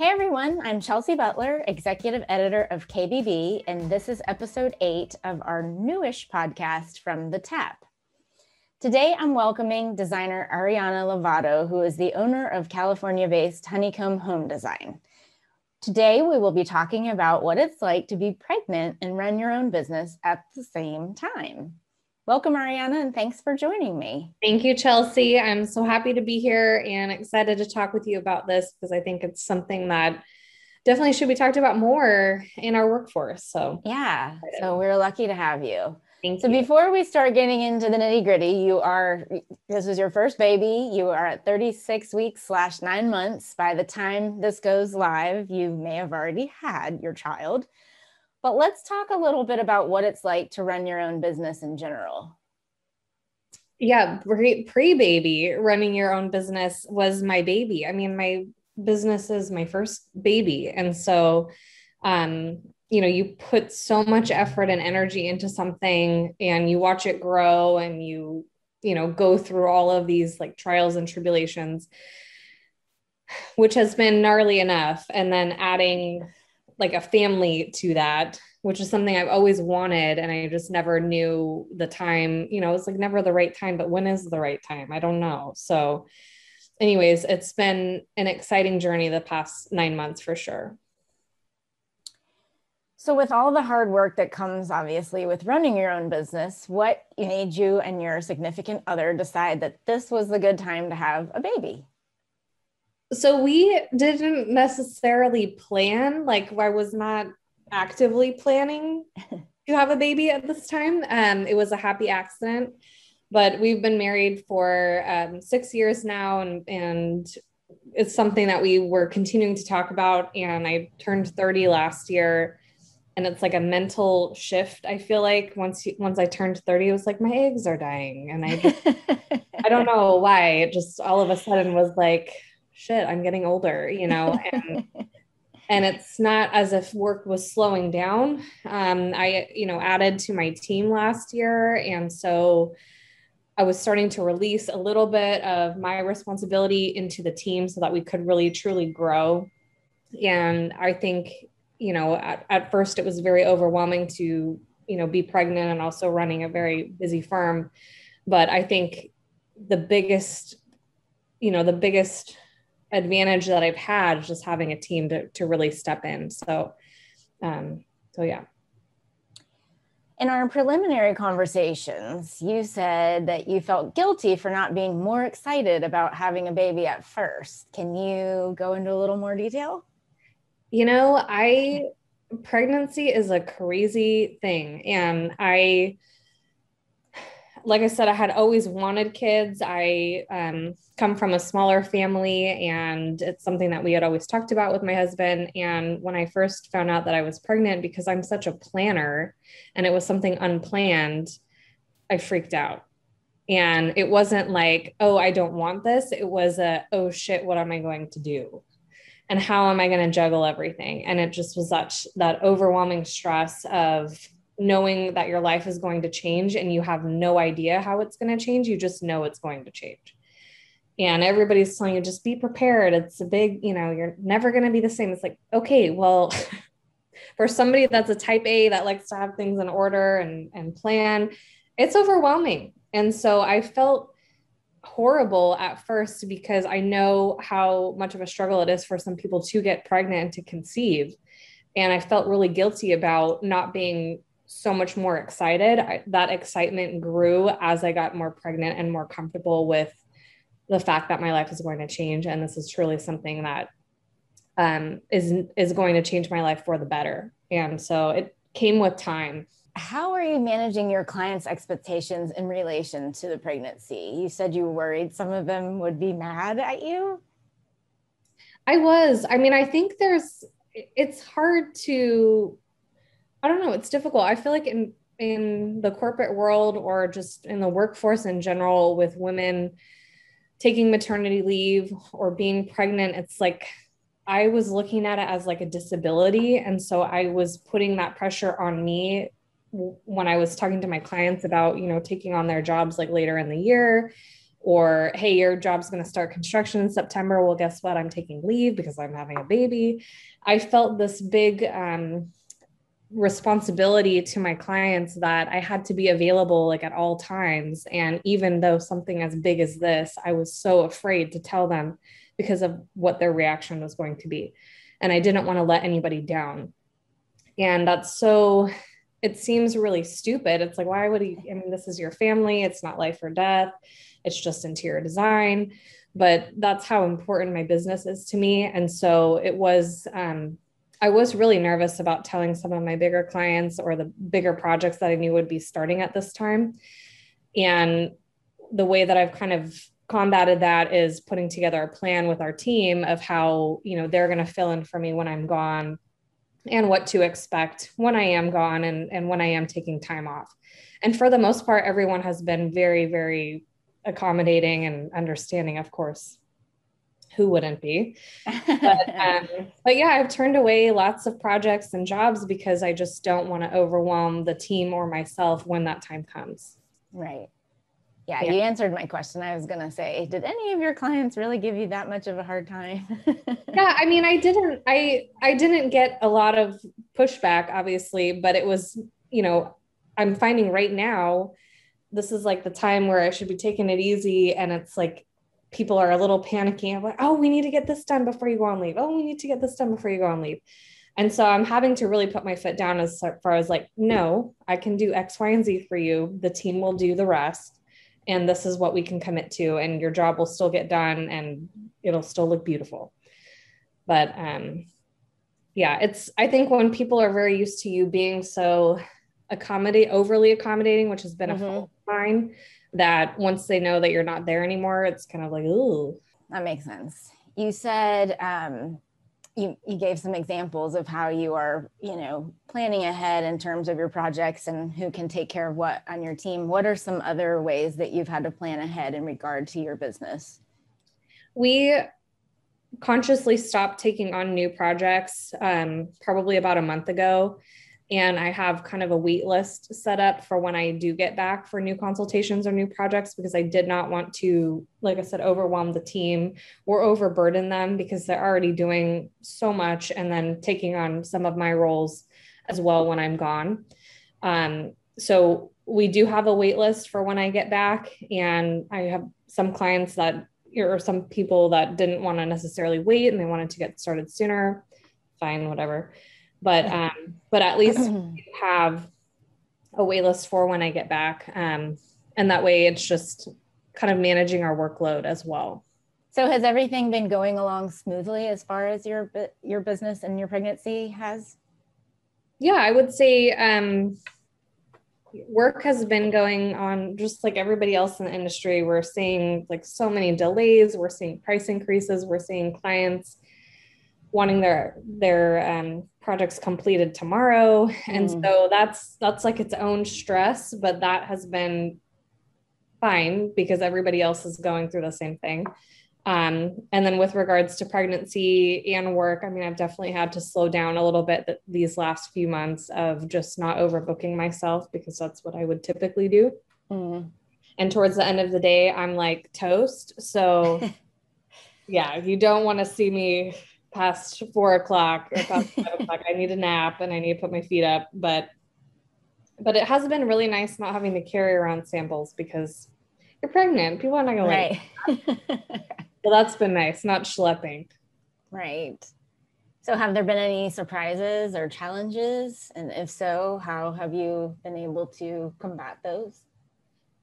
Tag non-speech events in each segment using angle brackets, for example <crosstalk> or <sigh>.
Hey everyone, I'm Chelsie Butler, executive editor of KBB, and this is episode eight of our newish podcast from The Tap. Today I'm welcoming designer Ariana Lovato, who is the owner of California based Honeycomb Home Design. Today we will be talking about what it's like to be pregnant and run your own business at the same time. Welcome, Ariana, and thanks for joining me. Thank you, Chelsie. I'm so happy to be here and excited to talk with you about this because I think it's something that definitely should be talked about more in our workforce. So, yeah, so we're lucky to have you. Thank so, you. before we start getting into the nitty gritty, you are this is your first baby. You are at 36 weeks slash nine months. By the time this goes live, you may have already had your child. But let's talk a little bit about what it's like to run your own business in general. Yeah, pre baby, running your own business was my baby. I mean, my business is my first baby. And so, um, you know, you put so much effort and energy into something and you watch it grow and you, you know, go through all of these like trials and tribulations, which has been gnarly enough. And then adding like a family to that which is something I've always wanted and I just never knew the time, you know, it's like never the right time, but when is the right time? I don't know. So anyways, it's been an exciting journey the past 9 months for sure. So with all the hard work that comes obviously with running your own business, what made you and your significant other decide that this was the good time to have a baby? So we didn't necessarily plan like i was not actively planning <laughs> to have a baby at this time. Um, it was a happy accident but we've been married for um, six years now and and it's something that we were continuing to talk about and i turned 30 last year and it's like a mental shift i feel like. Once you, once i turned 30 it was like my eggs are dying and i just, <laughs> i don't know why. It just all of a sudden was like shit, I'm getting older, you know, and, <laughs> and it's not as if work was slowing down. Um, I, you know, added to my team last year. And so I was starting to release a little bit of my responsibility into the team so that we could really truly grow. And I think, you know, at, at first it was very overwhelming to, you know, be pregnant and also running a very busy firm. But I think the biggest, you know, the biggest advantage that I've had just having a team to, to really step in. So, um, so yeah. In our preliminary conversations, you said that you felt guilty for not being more excited about having a baby at first. Can you go into a little more detail? You know, I pregnancy is a crazy thing and I like I said, I had always wanted kids. I um, come from a smaller family, and it's something that we had always talked about with my husband. And when I first found out that I was pregnant, because I'm such a planner and it was something unplanned, I freaked out. And it wasn't like, oh, I don't want this. It was a, oh shit, what am I going to do? And how am I going to juggle everything? And it just was such that overwhelming stress of knowing that your life is going to change and you have no idea how it's going to change. You just know it's going to change. And everybody's telling you, just be prepared. It's a big, you know, you're never going to be the same. It's like, okay, well, <laughs> for somebody that's a type A that likes to have things in order and, and plan, it's overwhelming. And so I felt horrible at first because I know how much of a struggle it is for some people to get pregnant and to conceive. And I felt really guilty about not being so much more excited. I, that excitement grew as I got more pregnant and more comfortable with the fact that my life is going to change, and this is truly something that um, is is going to change my life for the better. And so it came with time. How are you managing your clients' expectations in relation to the pregnancy? You said you were worried some of them would be mad at you. I was. I mean, I think there's. It's hard to I don't know. It's difficult. I feel like in in the corporate world or just in the workforce in general with women taking maternity leave or being pregnant, it's like I was looking at it as like a disability. And so I was putting that pressure on me when I was talking to my clients about, you know, taking on their jobs like later in the year or hey your job's going to start construction in september well guess what i'm taking leave because i'm having a baby i felt this big um, responsibility to my clients that i had to be available like at all times. And even though something as big as this i was so afraid to tell them because of what their reaction was going to be. And i didn't want to let anybody down. And that's so it seems really stupid. It's like why would you? i mean this is your family. It's not life or death. It's just interior design. But that's how important my business is to me. And so it was um, i was really nervous about telling some of my bigger clients or the bigger projects that i knew would be starting at this time and the way that i've kind of combated that is putting together a plan with our team of how you know they're going to fill in for me when i'm gone and what to expect when i am gone and, and when i am taking time off and for the most part everyone has been very very accommodating and understanding, of course. Who wouldn't be? But, <laughs> um, but yeah, I've turned away lots of projects and jobs because I just don't want to overwhelm the team or myself when that time comes. Right. Yeah, yeah, you answered my question. I was going to say, did any of your clients really give you that much of a hard time? <laughs> yeah, I mean, I didn't I I didn't get a lot of pushback obviously, but it was, you know, I'm finding right now this is like the time where I should be taking it easy. And it's like people are a little panicky. I'm like, oh, we need to get this done before you go on leave. Oh, we need to get this done before you go on leave. And so I'm having to really put my foot down as far as like, no, I can do X, Y, and Z for you. The team will do the rest. And this is what we can commit to. And your job will still get done and it'll still look beautiful. But um, yeah, it's, I think when people are very used to you being so accommodate overly accommodating, which has been mm-hmm. a fault of mine. That once they know that you're not there anymore, it's kind of like, ooh. That makes sense. You said um, you you gave some examples of how you are, you know, planning ahead in terms of your projects and who can take care of what on your team. What are some other ways that you've had to plan ahead in regard to your business? We consciously stopped taking on new projects um, probably about a month ago and I have kind of a wait list set up for when I do get back for new consultations or new projects because I did not want to, like I said, overwhelm the team or overburden them because they're already doing so much and then taking on some of my roles as well when I'm gone. Um, so we do have a wait list for when I get back, and I have some clients that or some people that didn't want to necessarily wait and they wanted to get started sooner. Fine, whatever but um, but at least <clears throat> have a wait list for when I get back. Um, and that way it's just kind of managing our workload as well. So has everything been going along smoothly as far as your your business and your pregnancy has? Yeah, I would say um, work has been going on just like everybody else in the industry. We're seeing like so many delays. We're seeing price increases. We're seeing clients wanting their their um, projects completed tomorrow and mm. so that's that's like its own stress but that has been fine because everybody else is going through the same thing um, and then with regards to pregnancy and work i mean i've definitely had to slow down a little bit these last few months of just not overbooking myself because that's what i would typically do mm. and towards the end of the day i'm like toast so <laughs> yeah you don't want to see me past four o'clock or past five <laughs> o'clock. I need a nap and I need to put my feet up. But but it has been really nice not having to carry around samples because you're pregnant. People are not gonna right. <laughs> well, that's been nice, not schlepping. Right. So have there been any surprises or challenges? And if so, how have you been able to combat those?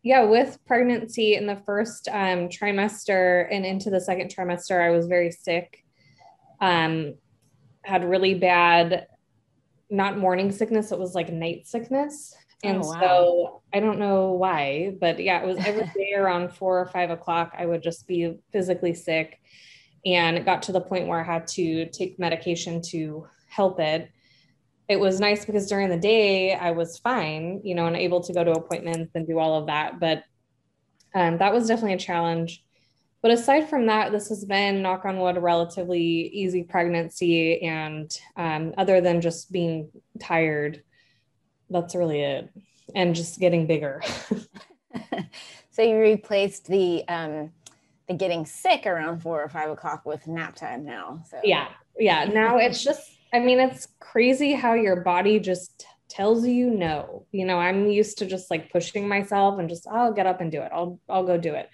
Yeah, with pregnancy in the first um, trimester and into the second trimester, I was very sick um, had really bad, not morning sickness, it was like night sickness. And oh, wow. so I don't know why, but yeah, it was every <laughs> day around four or five o'clock. I would just be physically sick. And it got to the point where I had to take medication to help it. It was nice because during the day I was fine, you know, and able to go to appointments and do all of that. But um, that was definitely a challenge. But aside from that, this has been, knock on wood, a relatively easy pregnancy. And um, other than just being tired, that's really it. And just getting bigger. <laughs> So you replaced the um, the getting sick around four or five o'clock with nap time now. So yeah, yeah. Now <laughs> it's just, I mean, it's crazy how your body just tells you no. You know, I'm used to just like pushing myself and just I'll get up and do it. I'll I'll go do it.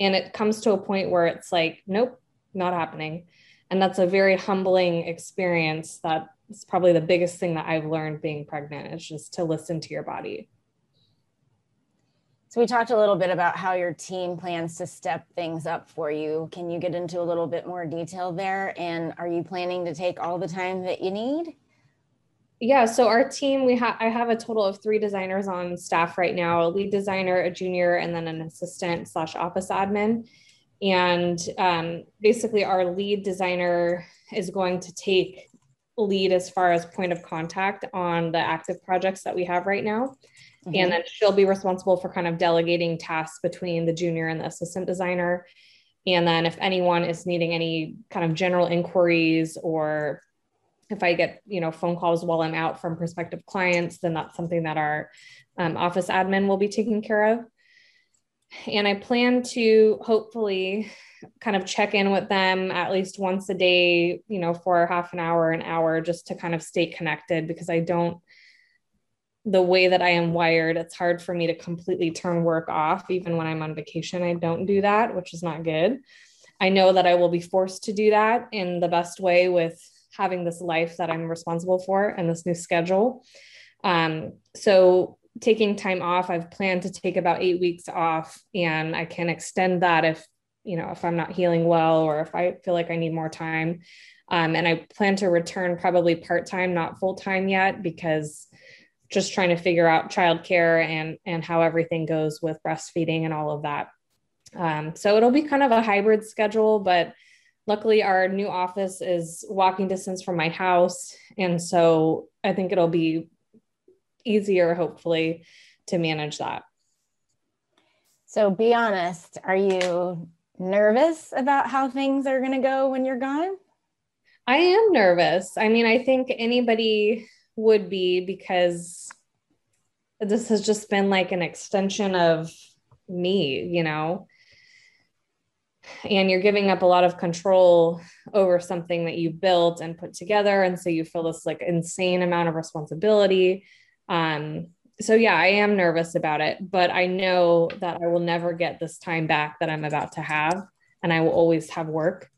And it comes to a point where it's like, nope, not happening. And that's a very humbling experience that is probably the biggest thing that I've learned being pregnant is just to listen to your body. So we talked a little bit about how your team plans to step things up for you. Can you get into a little bit more detail there? And are you planning to take all the time that you need? Yeah, so our team, we have I have a total of three designers on staff right now: a lead designer, a junior, and then an assistant slash office admin. And um, basically, our lead designer is going to take lead as far as point of contact on the active projects that we have right now. Mm-hmm. And then she'll be responsible for kind of delegating tasks between the junior and the assistant designer. And then if anyone is needing any kind of general inquiries or if I get, you know, phone calls while I'm out from prospective clients, then that's something that our um, office admin will be taking care of. And I plan to hopefully kind of check in with them at least once a day, you know, for half an hour, an hour, just to kind of stay connected because I don't the way that I am wired, it's hard for me to completely turn work off. Even when I'm on vacation, I don't do that, which is not good. I know that I will be forced to do that in the best way with having this life that I'm responsible for and this new schedule. Um, so, taking time off, I've planned to take about eight weeks off, and I can extend that if you know if I'm not healing well or if I feel like I need more time. Um, and I plan to return probably part time, not full time yet, because just trying to figure out childcare and and how everything goes with breastfeeding and all of that. Um, so it'll be kind of a hybrid schedule, but luckily our new office is walking distance from my house, and so I think it'll be easier, hopefully, to manage that. So be honest, are you nervous about how things are going to go when you're gone? I am nervous. I mean, I think anybody would be because this has just been like an extension of me, you know. And you're giving up a lot of control over something that you built and put together. And so you feel this like insane amount of responsibility. Um, so yeah, I am nervous about it, but I know that I will never get this time back that I'm about to have. And I will always have work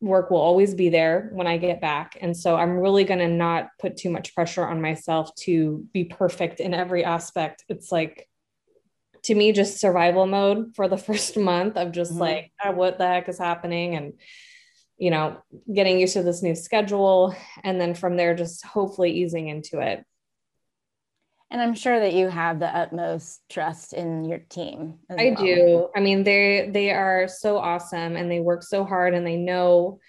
work will always be there when I get back. And so I'm really going to not put too much pressure on myself to be perfect in every aspect. It's like, to me, just survival mode for the <laughs> first month of just mm-hmm. like, oh, what the heck is happening? And, you know, getting used to this new schedule. And then from there, just hopefully easing into it. And I'm sure that you have the utmost trust in your team. I well. do. I mean, they they are so awesome and they work so hard and they know,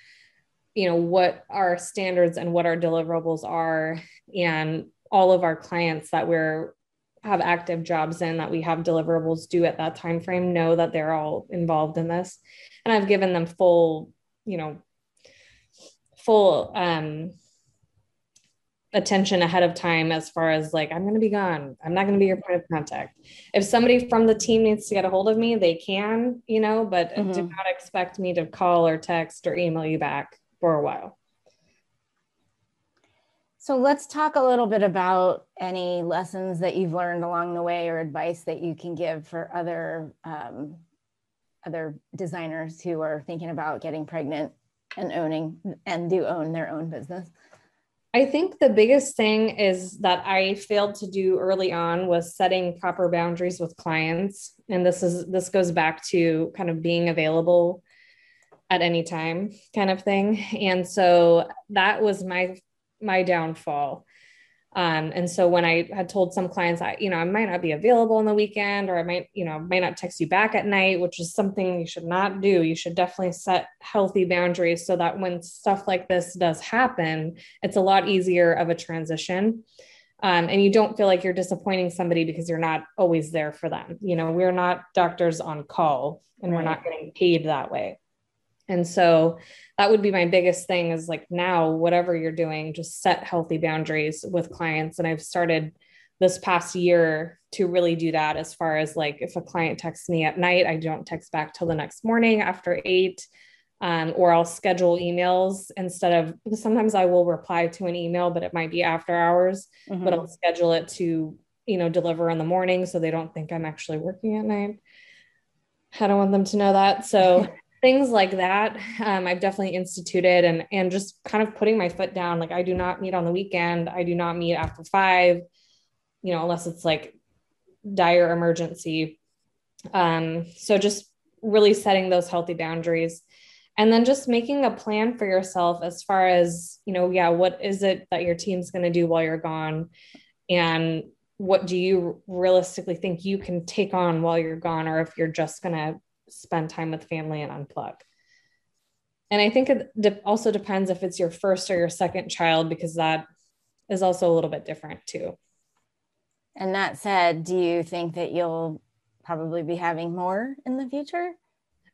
you know, what our standards and what our deliverables are. And all of our clients that we're have active jobs in that we have deliverables due at that time frame know that they're all involved in this. And I've given them full, you know, full um attention ahead of time as far as like i'm going to be gone i'm not going to be your point of contact if somebody from the team needs to get a hold of me they can you know but mm-hmm. do not expect me to call or text or email you back for a while so let's talk a little bit about any lessons that you've learned along the way or advice that you can give for other um, other designers who are thinking about getting pregnant and owning and do own their own business I think the biggest thing is that I failed to do early on was setting proper boundaries with clients. And this is this goes back to kind of being available at any time kind of thing. And so that was my my downfall. Um, and so when I had told some clients, I, you know, I might not be available on the weekend, or I might, you know, might not text you back at night, which is something you should not do. You should definitely set healthy boundaries so that when stuff like this does happen, it's a lot easier of a transition. Um, and you don't feel like you're disappointing somebody because you're not always there for them. You know, we're not doctors on call and right. we're not getting paid that way. And so that would be my biggest thing is like now, whatever you're doing, just set healthy boundaries with clients. And I've started this past year to really do that as far as like if a client texts me at night, I don't text back till the next morning after eight. Um, or I'll schedule emails instead of sometimes I will reply to an email, but it might be after hours, mm-hmm. but I'll schedule it to, you know, deliver in the morning so they don't think I'm actually working at night. I don't want them to know that. So <laughs> things like that, um, I've definitely instituted and and just kind of putting my foot down. Like I do not meet on the weekend. I do not meet after five you know, unless it's like dire emergency. Um, so just really setting those healthy boundaries and then just making a plan for yourself as far as, you know, yeah, what is it that your team's going to do while you're gone? And what do you realistically think you can take on while you're gone, or if you're just going to spend time with family and unplug? And I think it de- also depends if it's your first or your second child, because that is also a little bit different too. And that said, do you think that you'll probably be having more in the future?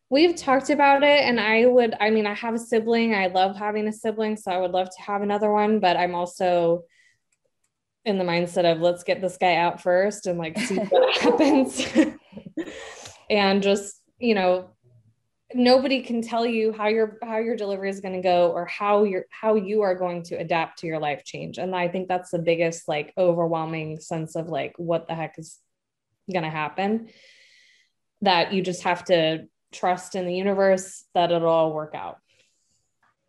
We've talked about it, and I would, I mean, I have a sibling. I love having a sibling, so I would love to have another one, but I'm also in the mindset of let's get this guy out first and like see what <laughs> happens. <laughs> and just, you know, nobody can tell you how your how your delivery is going to go or how you're how you are going to adapt to your life change. And i think that's the biggest like overwhelming sense of like what the heck is going to happen. That you just have to trust in the universe that it'll all work out.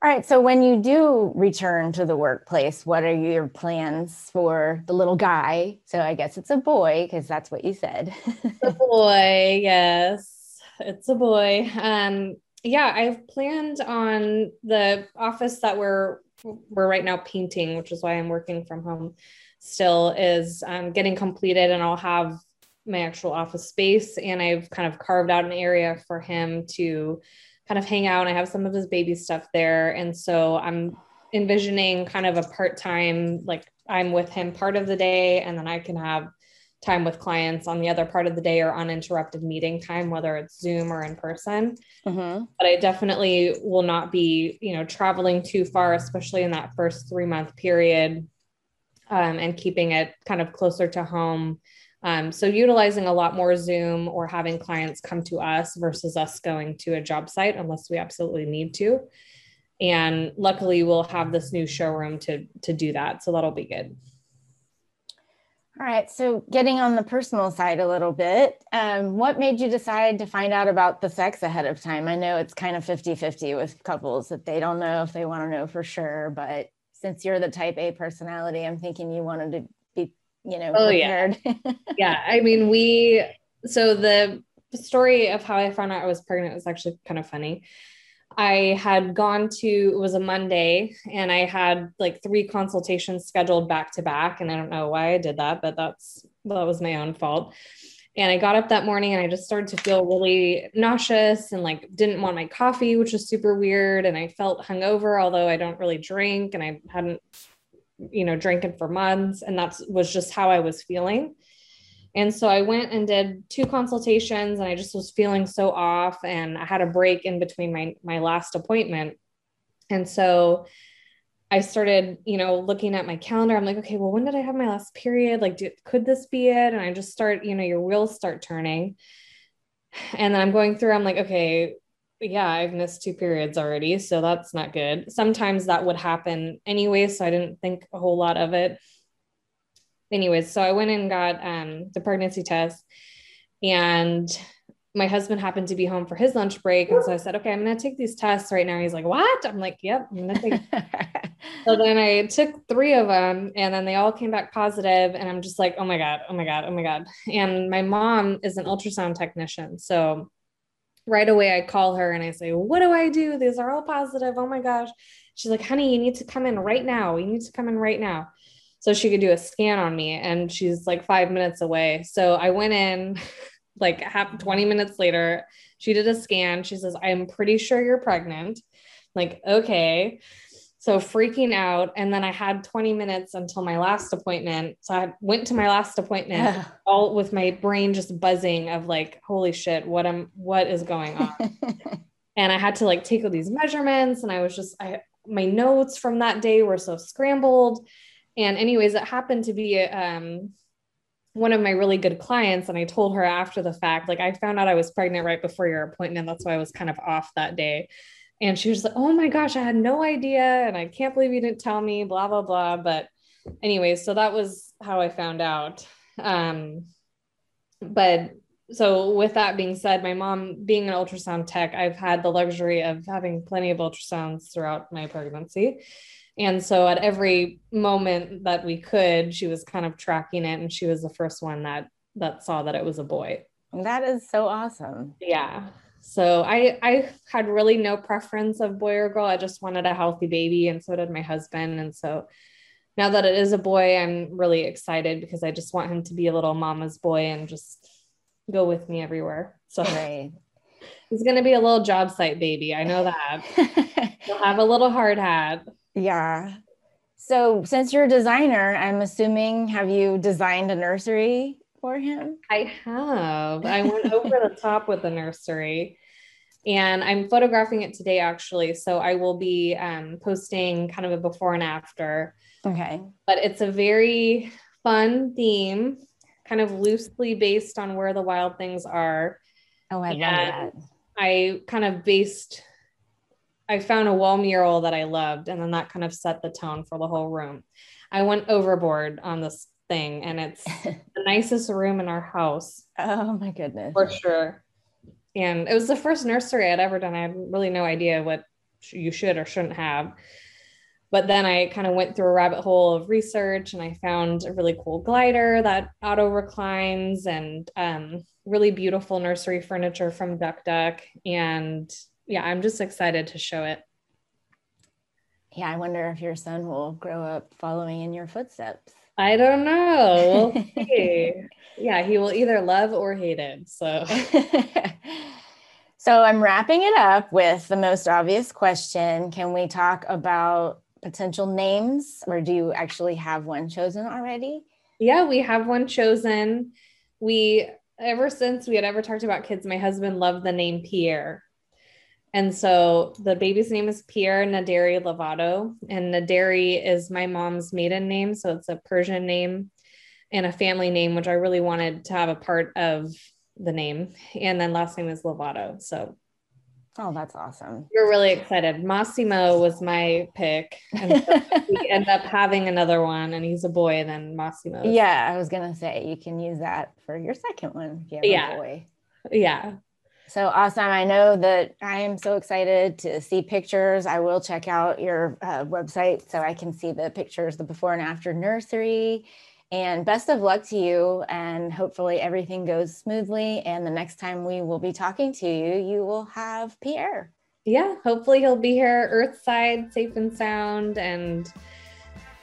All right so when you do return to the workplace what are your plans for the little guy? So i guess it's a boy because that's what you said. <laughs> A boy yes it's a boy. Um, yeah, I've planned on the office that we're we're right now painting, which is why I'm working from home. Still is um, getting completed, and I'll have my actual office space. And I've kind of carved out an area for him to kind of hang out. I have some of his baby stuff there, and so I'm envisioning kind of a part time, like I'm with him part of the day, and then I can have time with clients on the other part of the day or uninterrupted meeting time, whether it's Zoom or in person. Mm-hmm. But I definitely will not be, you know, traveling too far, especially in that first three month period, um, and keeping it kind of closer to home. Um, so utilizing a lot more Zoom or having clients come to us versus us going to a job site unless we absolutely need to. And luckily, we'll have this new showroom to to do that, so that'll be good. All right. So, getting on the personal side a little bit, um, what made you decide to find out about the sex ahead of time? I know it's kind of 50 50 with couples that they don't know if they want to know for sure. But since you're the type A personality, I'm thinking you wanted to be, you know, oh, prepared. Yeah. <laughs> yeah. I mean, we, so the story of how I found out I was pregnant was actually kind of funny. I had gone to, it was a Monday, and I had like three consultations scheduled back to back. And I don't know why I did that, but that's, that was my own fault. And I got up that morning and I just started to feel really nauseous and like didn't want my coffee, which was super weird. And I felt hungover, although I don't really drink and I hadn't, you know, drinking for months. And that was just how I was feeling. And so I went and did two consultations and I just was feeling so off and I had a break in between my my last appointment. And so I started, you know, looking at my calendar. I'm like, okay, well, when did I have my last period? Like, do, could this be it? And I just start, you know, your wheels start turning. And then I'm going through, I'm like, okay, yeah, I've missed two periods already. So that's not good. Sometimes that would happen anyway. So I didn't think a whole lot of it anyways, so I went and got um, the pregnancy test, and my husband happened to be home for his lunch break. And so I said, okay, I'm going to take these tests right now. He's like, what? I'm like, yep, I'm going to take. <laughs> so then I took three of them and then they all came back positive, And I'm just like, oh my God, oh my God, oh my God. And my mom is an ultrasound technician. So right away I call her and I say, what do I do? These are all positive. Oh my gosh. She's like, honey, you need to come in right now. You need to come in right now so she could do a scan on me and she's like five minutes away. So i went in <laughs> like half 20 minutes later she did a scan. She says i'm pretty sure you're pregnant. Like okay. So freaking out. And then i had 20 minutes until my last appointment. So i went to my last appointment <laughs> all with my brain just buzzing of like holy shit what am what is going on? <laughs> And i had to like take all these measurements. And i was just i my notes from that day were so scrambled and anyways, it happened to be um, one of my really good clients and I told her after the fact, like I found out I was pregnant right before your appointment. That's why I was kind of off that day. And she was like, Oh my gosh, I had no idea. And I can't believe you didn't tell me, blah, blah, blah. But anyways, so that was how I found out. Um, but so with that being said, my mom being an ultrasound tech, I've had the luxury of having plenty of ultrasounds throughout my pregnancy. And so at every moment that we could, she was kind of tracking it and she was the first one that that saw that it was a boy. That is so awesome. Yeah. So I I had really no preference of boy or girl. I just wanted a healthy baby and so did my husband and so now that it is a boy, I'm really excited because I just want him to be a little mama's boy and just go with me everywhere. So <laughs> right. he's going to be a little job site baby. I know that. <laughs> He'll have a little hard hat. Yeah. So since you're a designer, I'm assuming have you designed a nursery for him? I have. I went over the top with the nursery and I'm photographing it today actually. So I will be um, posting kind of a before and after. Okay. But it's a very fun theme kind of loosely based on where the wild things are. Oh, I love that. I kind of based, I found a wall mural that I loved, and then that kind of set the tone for the whole room. I went overboard on this thing, and it's <laughs> the nicest room in our house. Oh, my goodness. For sure. And it was the first nursery I'd ever done. I had really no idea what you should or shouldn't have but then I kind of went through a rabbit hole of research and I found a really cool glider that auto reclines and um, really beautiful nursery furniture from ducduc. And yeah, I'm just excited to show it. Yeah, I wonder if your son will grow up following in your footsteps. I don't know. We'll <laughs> yeah, he will either love or hate it. So. <laughs> so I'm wrapping it up with the most obvious question. Can we talk about potential names, or do you actually have one chosen already? Yeah, we have one chosen. We, ever since we had ever talked about kids, my husband loved the name Pierre. And so the baby's name is Pierre Naderi Lovato. And Naderi is my mom's maiden name. So it's a Persian name and a family name, which I really wanted to have a part of the name. And then last name is Lovato. So Oh, that's awesome. You're really excited. Massimo was my pick. And so <laughs> we end up having another one, and he's a boy, and then Massimo. Yeah, I was going to say you can use that for your second one if you have yeah. a boy. Yeah. So awesome. I know that I am so excited to see pictures. I will check out your uh, website so I can see the pictures, the before and after nursery and best of luck to you. And hopefully everything goes smoothly. And the next time we will be talking to you, you will have Pierre. Yeah, hopefully he'll be here earthside, safe and sound. And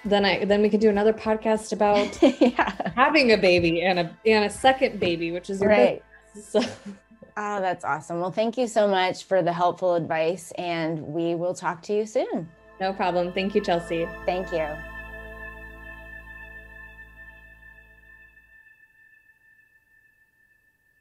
then I then we can do another podcast about <laughs> yeah. having a baby and a and a second baby, which is right. <laughs> So. Oh, that's awesome. Well, thank you so much for the helpful advice, and we will talk to you soon. No problem. Thank you, Chelsie. Thank you.